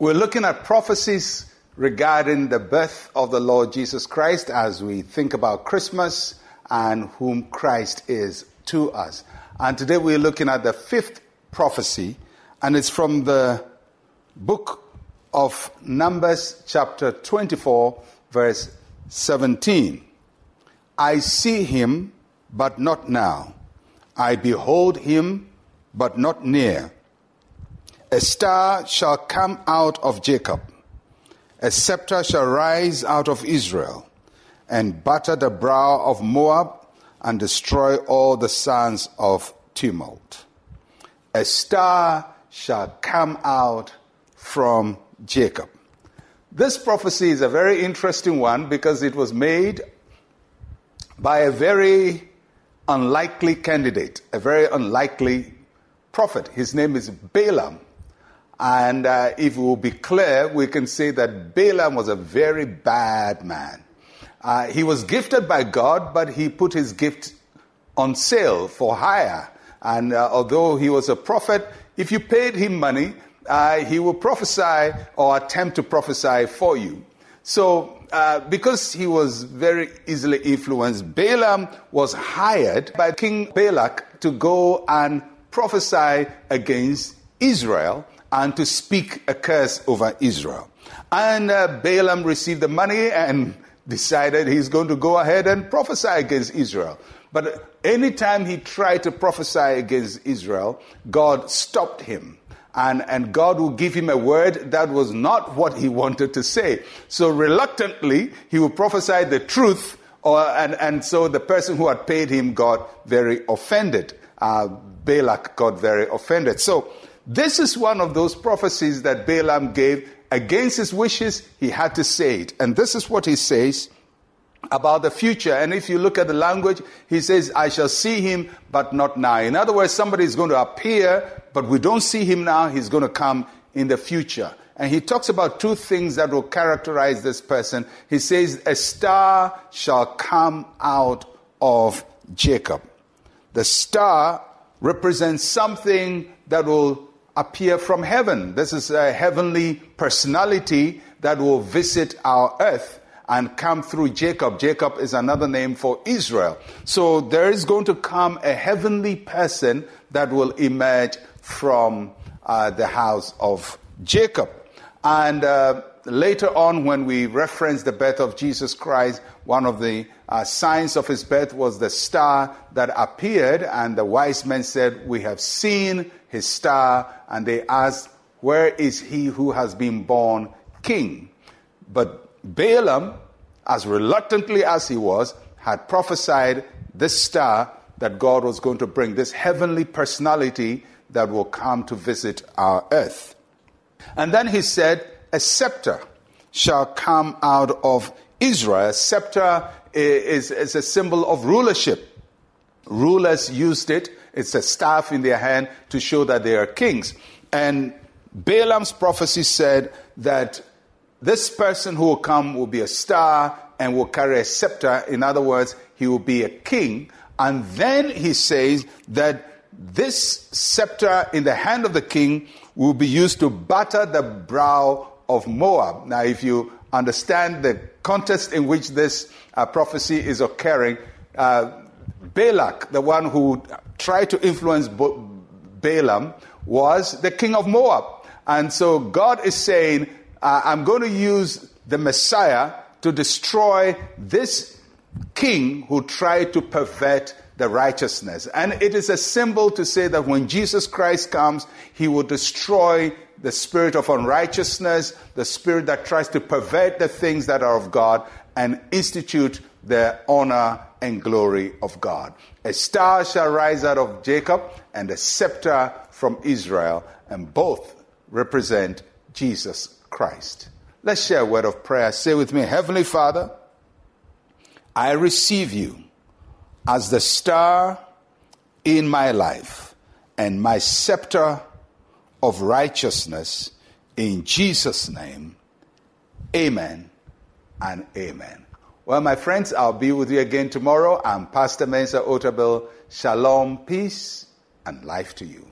We're looking at prophecies regarding the birth of the Lord Jesus Christ as we think about Christmas and whom Christ is to us. And today we're looking at the fifth prophecy, and it's from the book of Numbers, chapter 24, verse 17. I see him, but not now. I behold him, but not near. A star shall come out of Jacob, a scepter shall rise out of Israel, and batter the brow of Moab, and destroy all the sons of tumult. A star shall come out from Jacob. This prophecy is a very interesting one because it was made by a very unlikely candidate, a very unlikely prophet. His name is Balaam. And uh, if we will be clear, we can say that Balaam was a very bad man. Uh, he was gifted by God, but he put his gift on sale for hire. And uh, although he was a prophet, if you paid him money, uh, he will prophesy or attempt to prophesy for you. So, uh, because he was very easily influenced, Balaam was hired by King Balak to go and prophesy against Israel and to speak a curse over Israel. And uh, Balaam received the money and decided he's going to go ahead and prophesy against Israel. But anytime he tried to prophesy against Israel, God stopped him. And, and God would give him a word that was not what he wanted to say. So reluctantly, he would prophesy the truth, or, and, and so the person who had paid him got very offended. Uh, Balak got very offended. So this is one of those prophecies that Balaam gave against his wishes. He had to say it. And this is what he says about the future. And if you look at the language, he says, I shall see him, but not now. In other words, somebody is going to appear, but we don't see him now. He's going to come in the future. And he talks about two things that will characterize this person. He says, A star shall come out of Jacob. The star represents something that will appear from heaven. This is a heavenly personality that will visit our earth and come through Jacob. Jacob is another name for Israel. So there is going to come a heavenly person that will emerge from uh, the house of Jacob. And uh, later on, when we reference the birth of Jesus Christ, one of the uh, signs of his birth was the star that appeared, and the wise men said, We have seen his star, and they asked, Where is he who has been born king? But Balaam, as reluctantly as he was, had prophesied this star that God was going to bring, this heavenly personality that will come to visit our earth. And then he said, A scepter shall come out of Israel. A scepter is, is a symbol of rulership. Rulers used it, it's a staff in their hand to show that they are kings. And Balaam's prophecy said that this person who will come will be a star and will carry a scepter. In other words, he will be a king. And then he says that this scepter in the hand of the king will be used to batter the brow of Moab. Now, if you understand the context in which this uh, prophecy is occurring, uh, Balak, the one who tried to influence Balaam, was the king of Moab. And so God is saying, uh, I'm going to use the Messiah to destroy this king who tried to pervert the righteousness. And it is a symbol to say that when Jesus Christ comes, he will destroy the spirit of unrighteousness, the spirit that tries to pervert the things that are of God, and institute the honor and glory of God. A star shall rise out of Jacob, and a scepter from Israel, and both represent Jesus Christ. Let's share a word of prayer. Say with me, Heavenly Father, I receive you as the star in my life and my scepter of righteousness in Jesus' name. Amen and amen. Well, my friends, I'll be with you again tomorrow. I'm Pastor Mensa Otabil. Shalom, peace, and life to you.